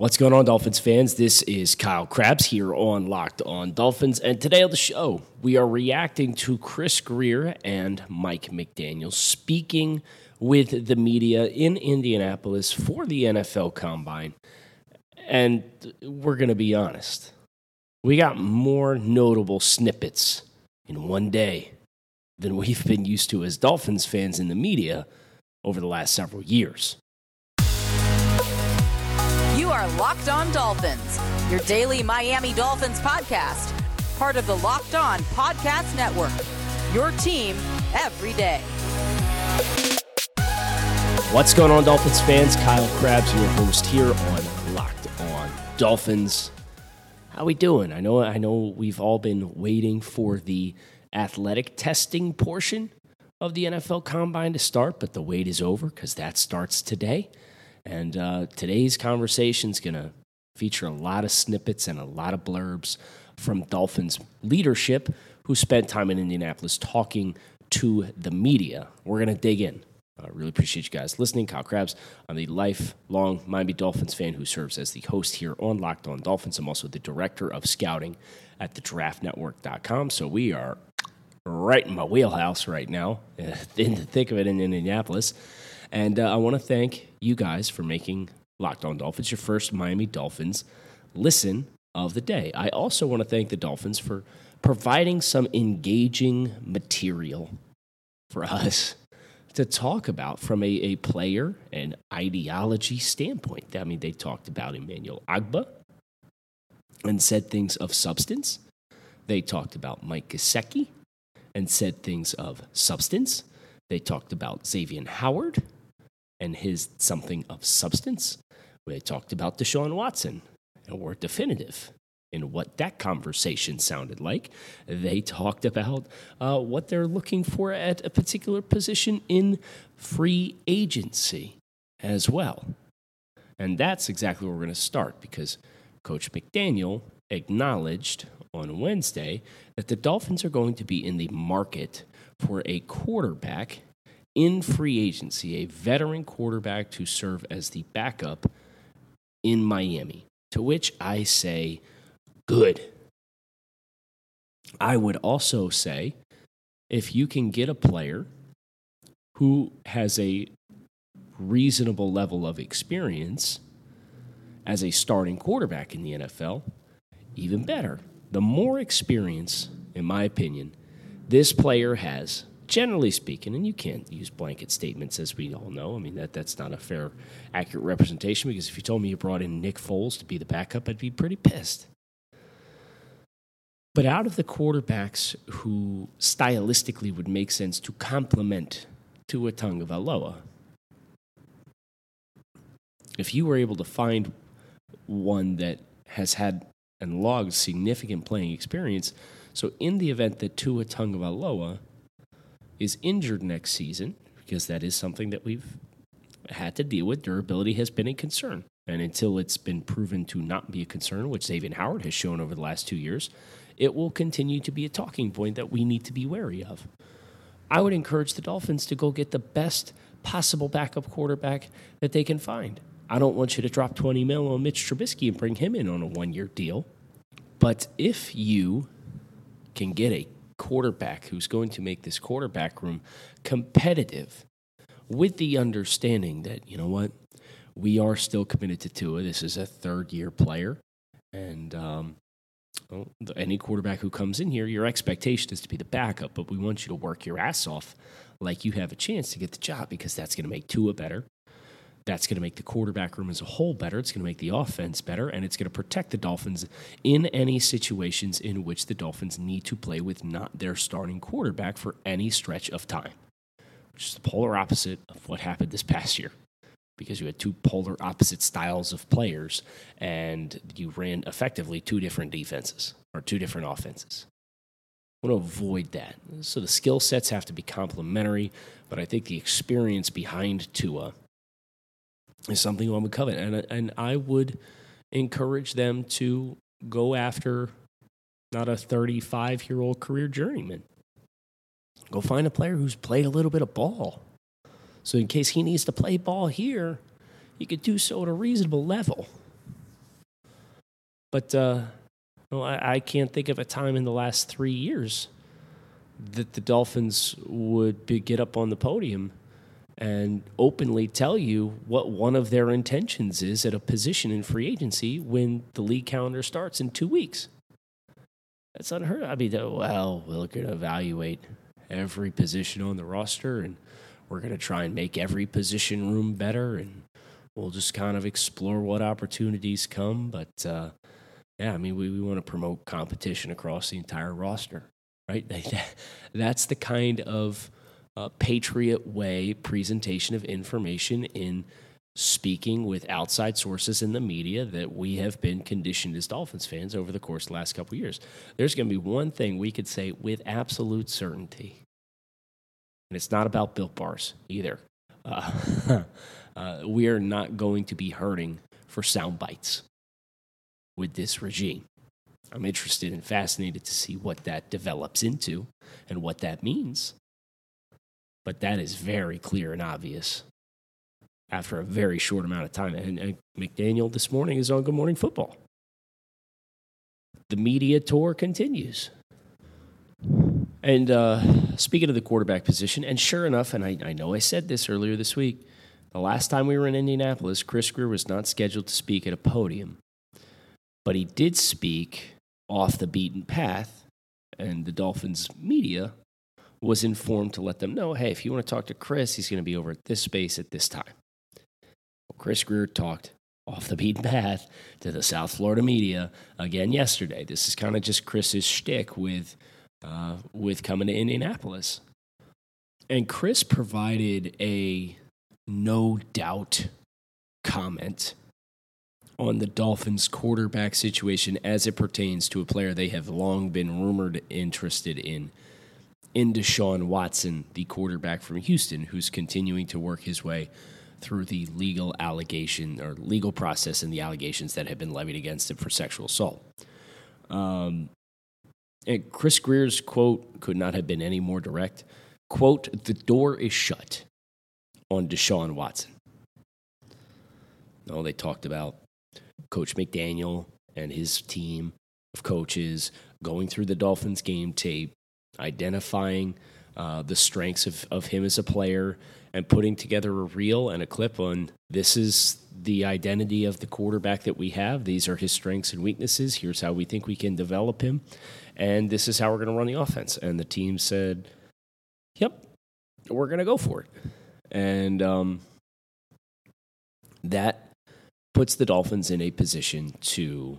What's going on, Dolphins fans? This is Kyle Crabbs here on Locked On Dolphins. And today on the show, we are reacting to Chris Grier and Mike McDaniel speaking with the media in Indianapolis for the NFL Combine. And we're going to be honest, we got more notable snippets in one day than we've been used to as Dolphins fans in the media over the last several years. You are Locked On Dolphins, your daily Miami Dolphins podcast, part of the Locked On Podcast Network. Your team every day. What's going on, Dolphins fans? Kyle Crabbs, your host here on Locked On Dolphins. How are we doing? I know I know we've all been waiting for the athletic testing portion of the NFL Combine to start, but the wait is over because that starts today. And uh, today's conversation is going to feature a lot of snippets and a lot of blurbs from Dolphins leadership who spent time in Indianapolis talking to the media. We're going to dig in. I really appreciate you guys listening. Kyle Crabbs, I'm the lifelong Miami Dolphins fan who serves as the host here on Locked On Dolphins. I'm also the director of scouting at the draftnetwork.com. So we are right in my wheelhouse right now, in the thick of it in Indianapolis. And uh, I want to thank you guys for making Locked On Dolphins your first Miami Dolphins listen of the day. I also want to thank the Dolphins for providing some engaging material for us to talk about from a, a player and ideology standpoint. I mean, they talked about Emmanuel Ogbah and said things of substance. They talked about Mike Gesicki and said things of substance. They talked about Xavier Howard and his something of substance. They talked about Deshaun Watson and were definitive in what that conversation sounded like. They talked about uh, what they're looking for at a particular position in free agency as well. And that's exactly where we're going to start because Coach McDaniel acknowledged on Wednesday that the Dolphins are going to be in the market for a quarterback in free agency, a veteran quarterback to serve as the backup in Miami. To which I say, good. I would also say if you can get a player who has a reasonable level of experience as a starting quarterback in the NFL, even better. The more experience, in my opinion, this player has, generally speaking, and you can't use blanket statements as we all know. I mean, that, that's not a fair, accurate representation because if you told me you brought in Nick Foles to be the backup, I'd be pretty pissed. But out of the quarterbacks who stylistically would make sense to complement Tua Tagovailoa, if you were able to find one that has had and logged significant playing experience, so in the event that Tua Tagovailoa is injured next season, because that is something that we've had to deal with, durability has been a concern. And until it's been proven to not be a concern, which Xavier Howard has shown over the last two years, it will continue to be a talking point that we need to be wary of. I would encourage the Dolphins to go get the best possible backup quarterback that they can find. I don't want you to drop 20 mil on Mitch Trubisky and bring him in on a one year deal. But if you can get a quarterback who's going to make this quarterback room competitive with the understanding that, you know what, we are still committed to Tua. This is a third year player. And um, well, any quarterback who comes in here, your expectation is to be the backup, but we want you to work your ass off like you have a chance to get the job because that's going to make Tua better. That's going to make the quarterback room as a whole better. It's going to make the offense better, and it's going to protect the Dolphins in any situations in which the Dolphins need to play with not their starting quarterback for any stretch of time, which is the polar opposite of what happened this past year because you had two polar opposite styles of players and you ran effectively two different defenses or two different offenses. I want to avoid that. So the skill sets have to be complementary, but I think the experience behind Tua is something one would covet. And, and I would encourage them to go after not a 35 year old career journeyman. Go find a player who's played a little bit of ball. So, in case he needs to play ball here, he could do so at a reasonable level. But uh, well, I, I can't think of a time in the last three years that the Dolphins would be, get up on the podium and openly tell you what one of their intentions is at a position in free agency when the league calendar starts in two weeks. That's unheard of. I mean, well, we're going to evaluate every position on the roster and we're going to try and make every position room better and we'll just kind of explore what opportunities come. But uh, yeah, I mean, we, we want to promote competition across the entire roster, right? That's the kind of uh, patriot way presentation of information in speaking with outside sources in the media that we have been conditioned as Dolphins fans over the course of the last couple years. There's going to be one thing we could say with absolute certainty, and it's not about built bars either. Uh, uh, we are not going to be hurting for sound bites with this regime. I'm interested and fascinated to see what that develops into and what that means. But that is very clear and obvious after a very short amount of time. And, and McDaniel this morning is on Good Morning Football. The media tour continues. And uh, speaking of the quarterback position, and sure enough, and I, I know I said this earlier this week, the last time we were in Indianapolis, Chris Grier was not scheduled to speak at a podium, but he did speak off the beaten path, and the Dolphins media was informed to let them know hey, if you want to talk to Chris, he's going to be over at this space at this time. Well, Chris Grier talked off the beaten path to the South Florida media again yesterday. This is kind of just Chris's shtick with, uh, with coming to Indianapolis. And Chris provided a no doubt comment on the Dolphins' quarterback situation as it pertains to a player they have long been rumored interested in in Deshaun Watson, the quarterback from Houston, who's continuing to work his way through the legal allegation or legal process and the allegations that have been levied against him for sexual assault. Um, and Chris Grier's quote could not have been any more direct. Quote, the door is shut on Deshaun Watson. No, they talked about Coach McDaniel and his team of coaches going through the Dolphins game tape, identifying uh, the strengths of, of him as a player, and putting together a reel and a clip on this is the identity of the quarterback that we have. These are his strengths and weaknesses. Here's how we think we can develop him. And this is how we're going to run the offense. And the team said, yep, we're going to go for it. And um, that puts the Dolphins in a position to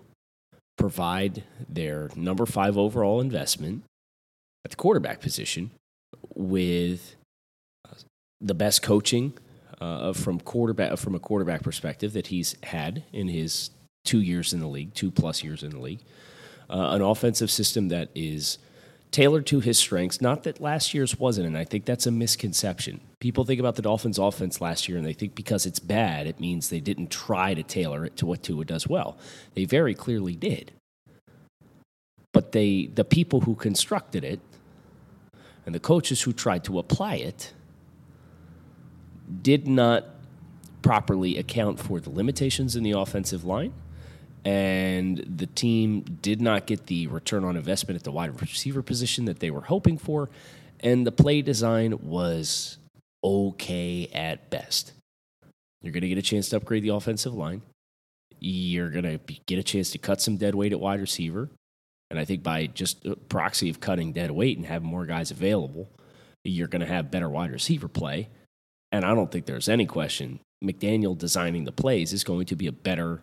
provide their number five overall investment at the quarterback position with the best coaching uh, from quarterback from a quarterback perspective that he's had in his two years in the league, two plus years in the league, uh, an offensive system that is tailored to his strengths. Not that last year's wasn't, and I think that's a misconception. People think about the Dolphins' offense last year, and they think because it's bad, it means they didn't try to tailor it to what Tua does well. They very clearly did. But they, the people who constructed it, and the coaches who tried to apply it, did not properly account for the limitations in the offensive line and the team did not get the return on investment at the wide receiver position that they were hoping for, and the play design was okay at best. You're going to get a chance to upgrade the offensive line. You're going to get a chance to cut some dead weight at wide receiver. And I think by just proxy of cutting dead weight and having more guys available, you're going to have better wide receiver play. And I don't think there's any question McDaniel designing the plays is going to be a better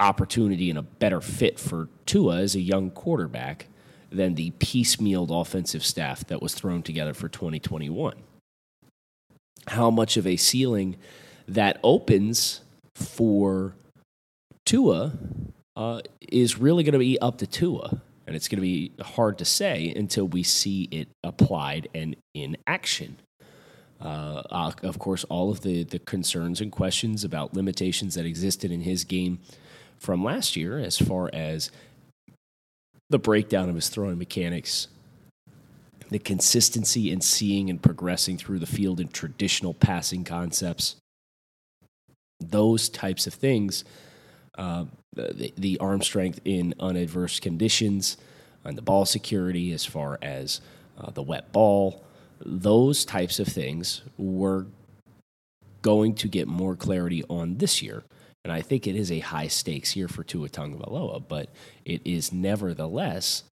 opportunity and a better fit for Tua as a young quarterback than the piecemealed offensive staff that was thrown together for 2021. How much of a ceiling that opens for Tua uh, is really going to be up to Tua. And it's going to be hard to say until we see it applied and in action. Uh, uh, of course, all of the, the concerns and questions about limitations that existed in his game from last year, as far as the breakdown of his throwing mechanics, the consistency in seeing and progressing through the field in traditional passing concepts, those types of things, uh, the, the arm strength in unadverse conditions, and the ball security as far as uh, the wet ball, those types of things we're going to get more clarity on this year. And I think it is a high stakes year for Tua Tagovailoa, but it is nevertheless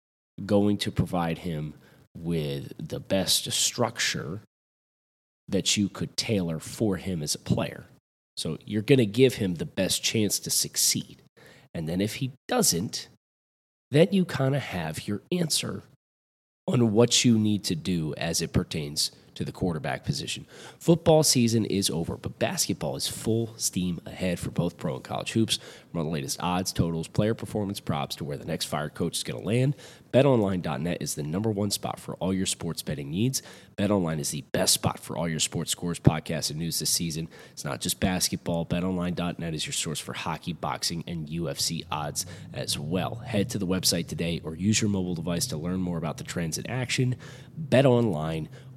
going to provide him with the best structure that you could tailor for him as a player. So you're going to give him the best chance to succeed. And then if he doesn't, then you kind of have your answer on what you need to do as it pertains to the quarterback position. Football season is over, but basketball is full steam ahead for both pro and college hoops. From the latest odds, totals, player performance props to where the next fire coach is going to land, BetOnline.net is the number one spot for all your sports betting needs. BetOnline is the best spot for all your sports scores, podcasts, and news this season. It's not just basketball. BetOnline.net is your source for hockey, boxing, and UFC odds as well. Head to the website today or use your mobile device to learn more about the trends in action. BetOnline,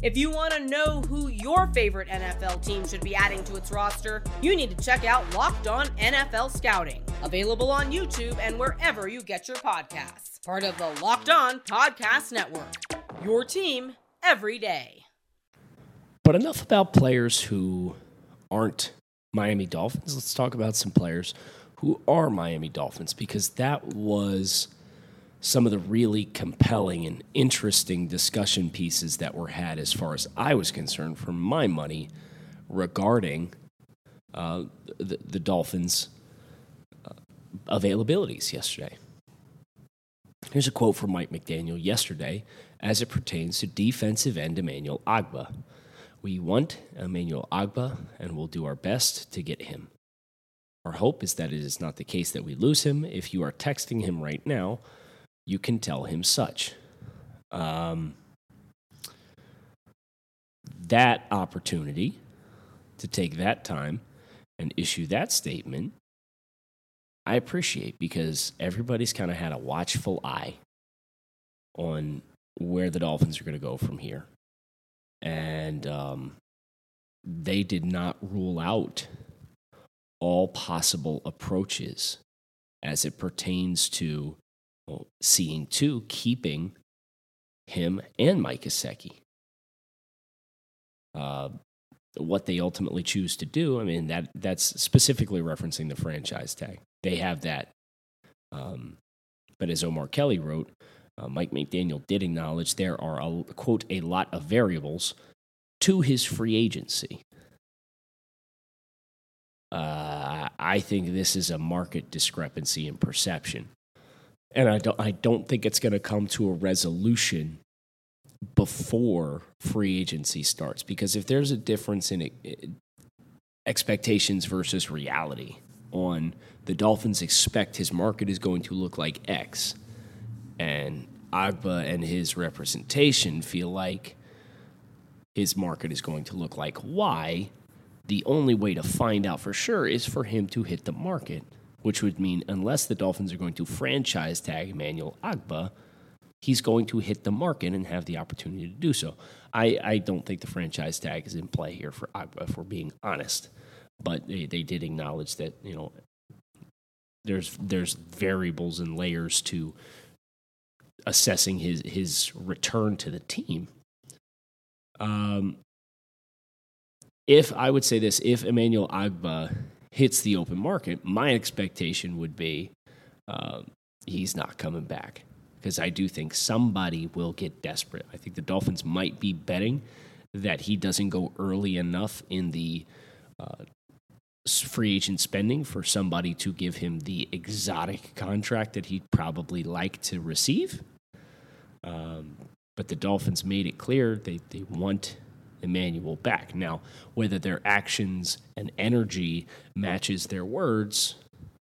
If you want to know who your favorite NFL team should be adding to its roster, you need to check out Locked On NFL Scouting, available on YouTube and wherever you get your podcasts. Part of the Locked On Podcast Network. Your team every day. But enough about players who aren't Miami Dolphins. Let's talk about some players who are Miami Dolphins because that was some of the really compelling and interesting discussion pieces that were had, as far as I was concerned, for my money regarding uh, the, the, Dolphins' uh, availabilities yesterday. Here's a quote from Mike McDaniel yesterday as it pertains to defensive end Emmanuel Ogbah. We want Emmanuel Ogbah and we'll do our best to get him. Our hope is that it is not the case that we lose him. If you are texting him right now, you can tell him such. Um, that opportunity to take that time and issue that statement, I appreciate because everybody's kind of had a watchful eye on where the Dolphins are going to go from here. And um, they did not rule out all possible approaches as it pertains to well, seeing too, keeping him and Mike Gesicki. Uh, what they ultimately choose to do, I mean, that that's specifically referencing the franchise tag. They have that. Um, but as Omar Kelly wrote, uh, Mike McDaniel did acknowledge there are, a, quote, a lot of variables to his free agency. Uh, I think this is a market discrepancy in perception and I don't I don't think it's going to come to a resolution before free agency starts because if there's a difference in eh, expectations versus reality on the Dolphins expect his market is going to look like X and Ogbah and his representation feel like his market is going to look like Y the only way to find out for sure is for him to hit the market which would mean unless the Dolphins are going to franchise tag Emmanuel Ogbah, he's going to hit the market and have the opportunity to do so. I, I don't think the franchise tag is in play here for Ogbah, if we're being honest. But they, they did acknowledge that, you know, there's there's variables and layers to assessing his his return to the team. Um, if I would say this, if Emmanuel Ogbah hits the open market, my expectation would be uh, he's not coming back. because I do think somebody will get desperate. I think the Dolphins might be betting that he doesn't go early enough in the uh, free agent spending for somebody to give him the exotic contract that he'd probably like to receive. Um, but the Dolphins made it clear they, they want Emmanuel back. Now, whether their actions and energy matches their words,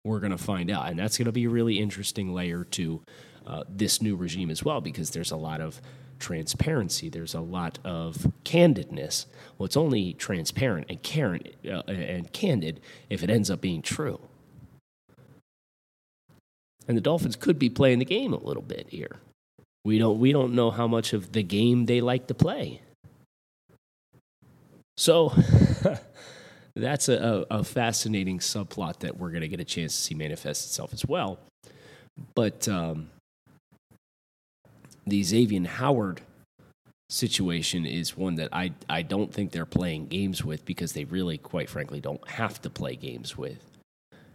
we're going to find out. And that's going to be a really interesting layer to uh, this new regime as well, because there's a lot of transparency. There's a lot of candidness. Well, it's only transparent and, Karen, uh, and candid if it ends up being true. And the Dolphins could be playing the game a little bit here. We don't, we don't know how much of the game they like to play. So that's a, a, fascinating subplot that we're going to get a chance to see manifest itself as well. But um, the Xavier Howard situation is one that I, I don't think they're playing games with because they really, quite frankly, don't have to play games with.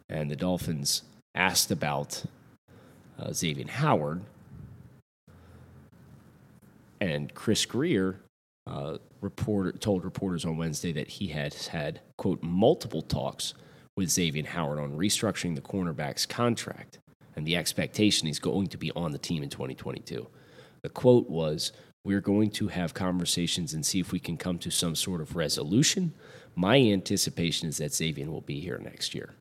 And the Dolphins asked about uh, Xavier Howard, and Chris Grier uh, reporter, told reporters on Wednesday that he had had, quote, multiple talks with Xavier Howard on restructuring the cornerback's contract and the expectation he's going to be on the team in 2022. The quote was, We're going to have conversations and see if we can come to some sort of resolution. My anticipation is that Xavier will be here next year.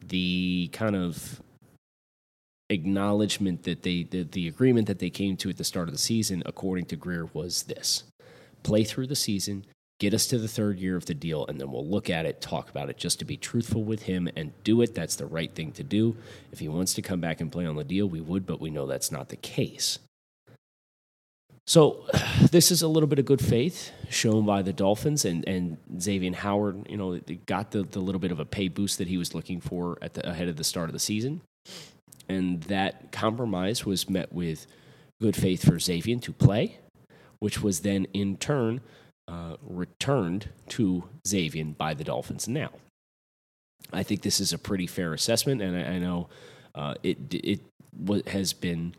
The kind of acknowledgement that they the, the agreement that they came to at the start of the season, according to Grier, was this: play through the season, get us to the third year of the deal, and then we'll look at it, talk about it, just to be truthful with him and do it. That's the right thing to do. If he wants to come back and play on the deal, we would, but we know that's not the case. So, this is a little bit of good faith shown by the Dolphins and, and Xavier Howard. You know, got the, the little bit of a pay boost that he was looking for at the ahead of the start of the season. And that compromise was met with good faith for Xavier to play, which was then in turn uh, returned to Xavier by the Dolphins now. I think this is a pretty fair assessment, and I, I know uh, it, it has been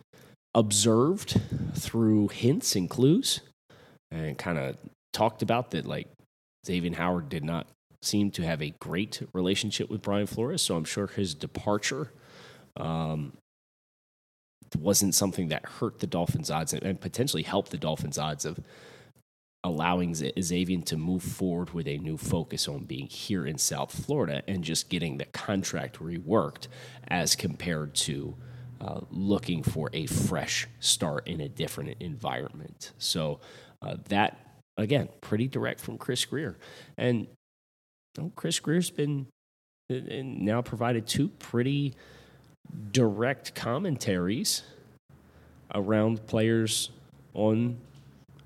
observed through hints and clues and kind of talked about that like Xavier Howard did not seem to have a great relationship with Brian Flores, so I'm sure his departure um, wasn't something that hurt the Dolphins' odds and potentially helped the Dolphins' odds of allowing Xavier to move forward with a new focus on being here in South Florida and just getting the contract reworked as compared to uh, looking for a fresh start in a different environment. So uh, that again, pretty direct from Chris Grier. and you know, Chris Grier's been uh, now provided two pretty direct commentaries around players on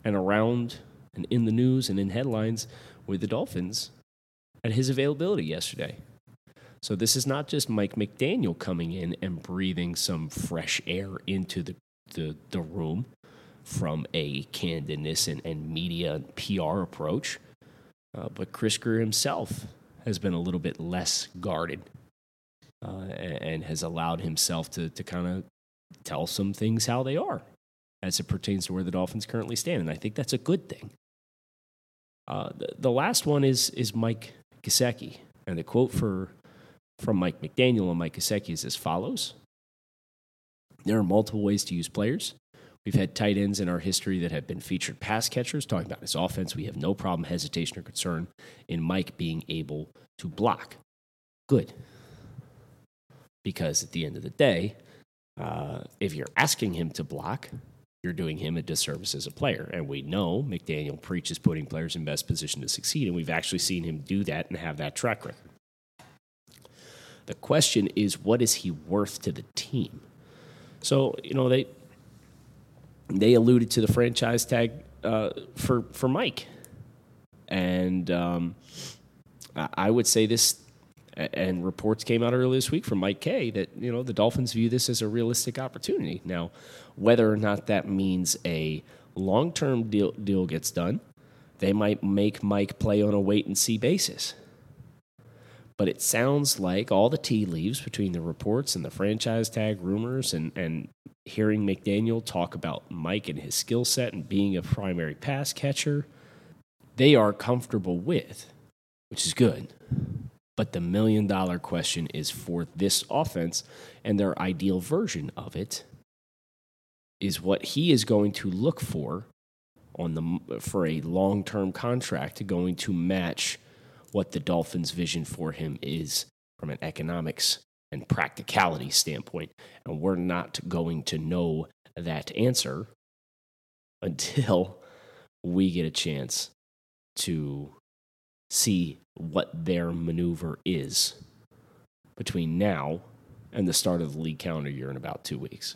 and around and in the news and in headlines with the Dolphins at his availability yesterday. So this is not just Mike McDaniel coming in and breathing some fresh air into the, the, the room from a candidness and, and media and PR approach, uh, but Chris Grier himself has been a little bit less guarded uh, and has allowed himself to, to kind of tell some things how they are as it pertains to where the Dolphins currently stand. And I think that's a good thing. Uh, the, the, last one is, is Mike Gesicki. And the quote for, from Mike McDaniel and Mike Gesicki is as follows There are multiple ways to use players. We've had tight ends in our history that have been featured pass catchers. Talking about his offense, we have no problem, hesitation, or concern in Mike being able to block. Good because at the end of the day, uh, if you're asking him to block, you're doing him a disservice as a player. And we know McDaniel preaches putting players in best position to succeed, and we've actually seen him do that and have that track record. The question is, what is he worth to the team? So, you know, they they alluded to the franchise tag uh, for for Mike, and um, I would say this and reports came out earlier this week from Mike Kay that you know the Dolphins view this as a realistic opportunity. Now, whether or not that means a long-term deal, deal gets done, they might make Mike play on a wait and see basis. But it sounds like all the tea leaves between the reports and the franchise tag rumors and, and hearing McDaniel talk about Mike and his skill set and being a primary pass catcher, they are comfortable with, which is good. But the million dollar question is for this offense and their ideal version of it is what he is going to look for on the for a long-term contract going to match what the Dolphins vision for him is from an economics and practicality standpoint. And we're not going to know that answer until we get a chance to see what their maneuver is between now and the start of the league calendar year in about 2 weeks.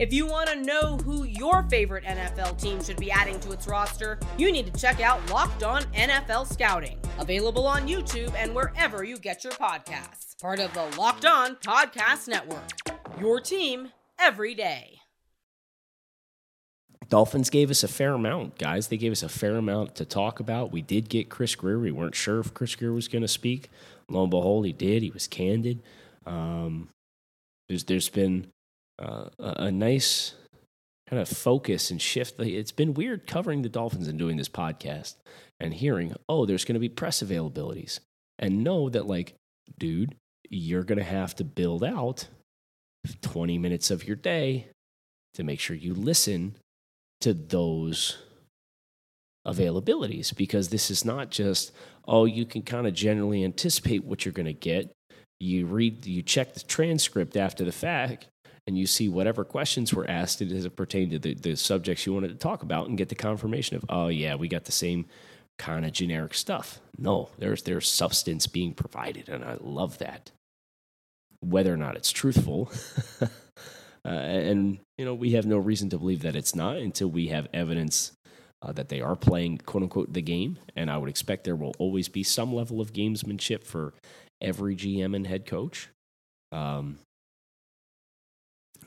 If you want to know who your favorite NFL team should be adding to its roster, you need to check out Locked On NFL Scouting, available on YouTube and wherever you get your podcasts. Part of the Locked On Podcast Network. Your team every day. Dolphins gave us a fair amount, guys. They gave us a fair amount to talk about. We did get Chris Grier. We weren't sure if Chris Grier was going to speak. Lo and behold, he did. He was candid. Um, there's there's been uh, a nice kind of focus and shift. It's been weird covering the Dolphins and doing this podcast and hearing, oh, there's going to be press availabilities, and know that, like, dude, you're going to have to build out 20 minutes of your day to make sure you listen to those availabilities because this is not just, oh, you can kind of generally anticipate what you're going to get. You read, you check the transcript after the fact, and you see whatever questions were asked it as it pertained to the, the subjects you wanted to talk about and get the confirmation of, oh, yeah, we got the same kind of generic stuff. No, there's, there's substance being provided, and I love that. Whether or not it's truthful. uh, and, you know, we have no reason to believe that it's not until we have evidence uh, that they are playing, quote unquote, the game. And I would expect there will always be some level of gamesmanship for every GM and head coach. Um,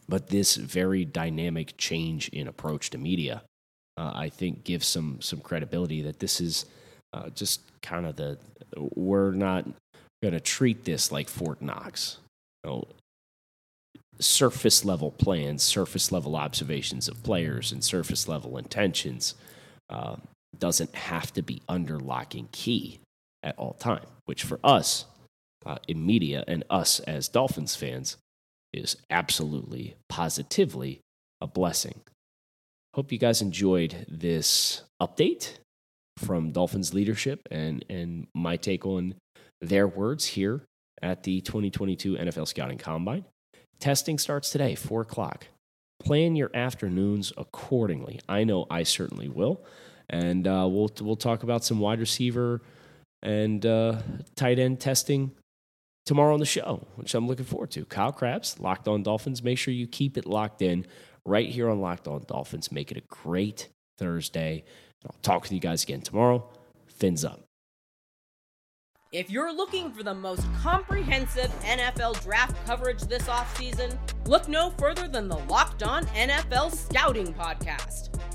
but this very dynamic change in approach to media, uh, I think, gives some some credibility that this is uh, just kind of the we're not going to treat this like Fort Knox. You know, surface level plans, surface level observations of players, and surface level intentions uh, doesn't have to be under lock and key at all time. Which for us uh, in media and us as Dolphins fans is absolutely, positively a blessing. Hope you guys enjoyed this update from Dolphins leadership and, and my take on their words here at the 2022 NFL Scouting Combine. Testing starts today, 4 o'clock. Plan your afternoons accordingly. I know I certainly will. And uh, we'll, we'll talk about some wide receiver and uh, tight end testing tomorrow on the show, which I'm looking forward to. Kyle Crabbs, Locked On Dolphins. Make sure you keep it locked in right here on Locked On Dolphins. Make it a great Thursday. I'll talk with you guys again tomorrow. Fins up. If you're looking for the most comprehensive NFL draft coverage this offseason, look no further than the Locked On NFL Scouting Podcast.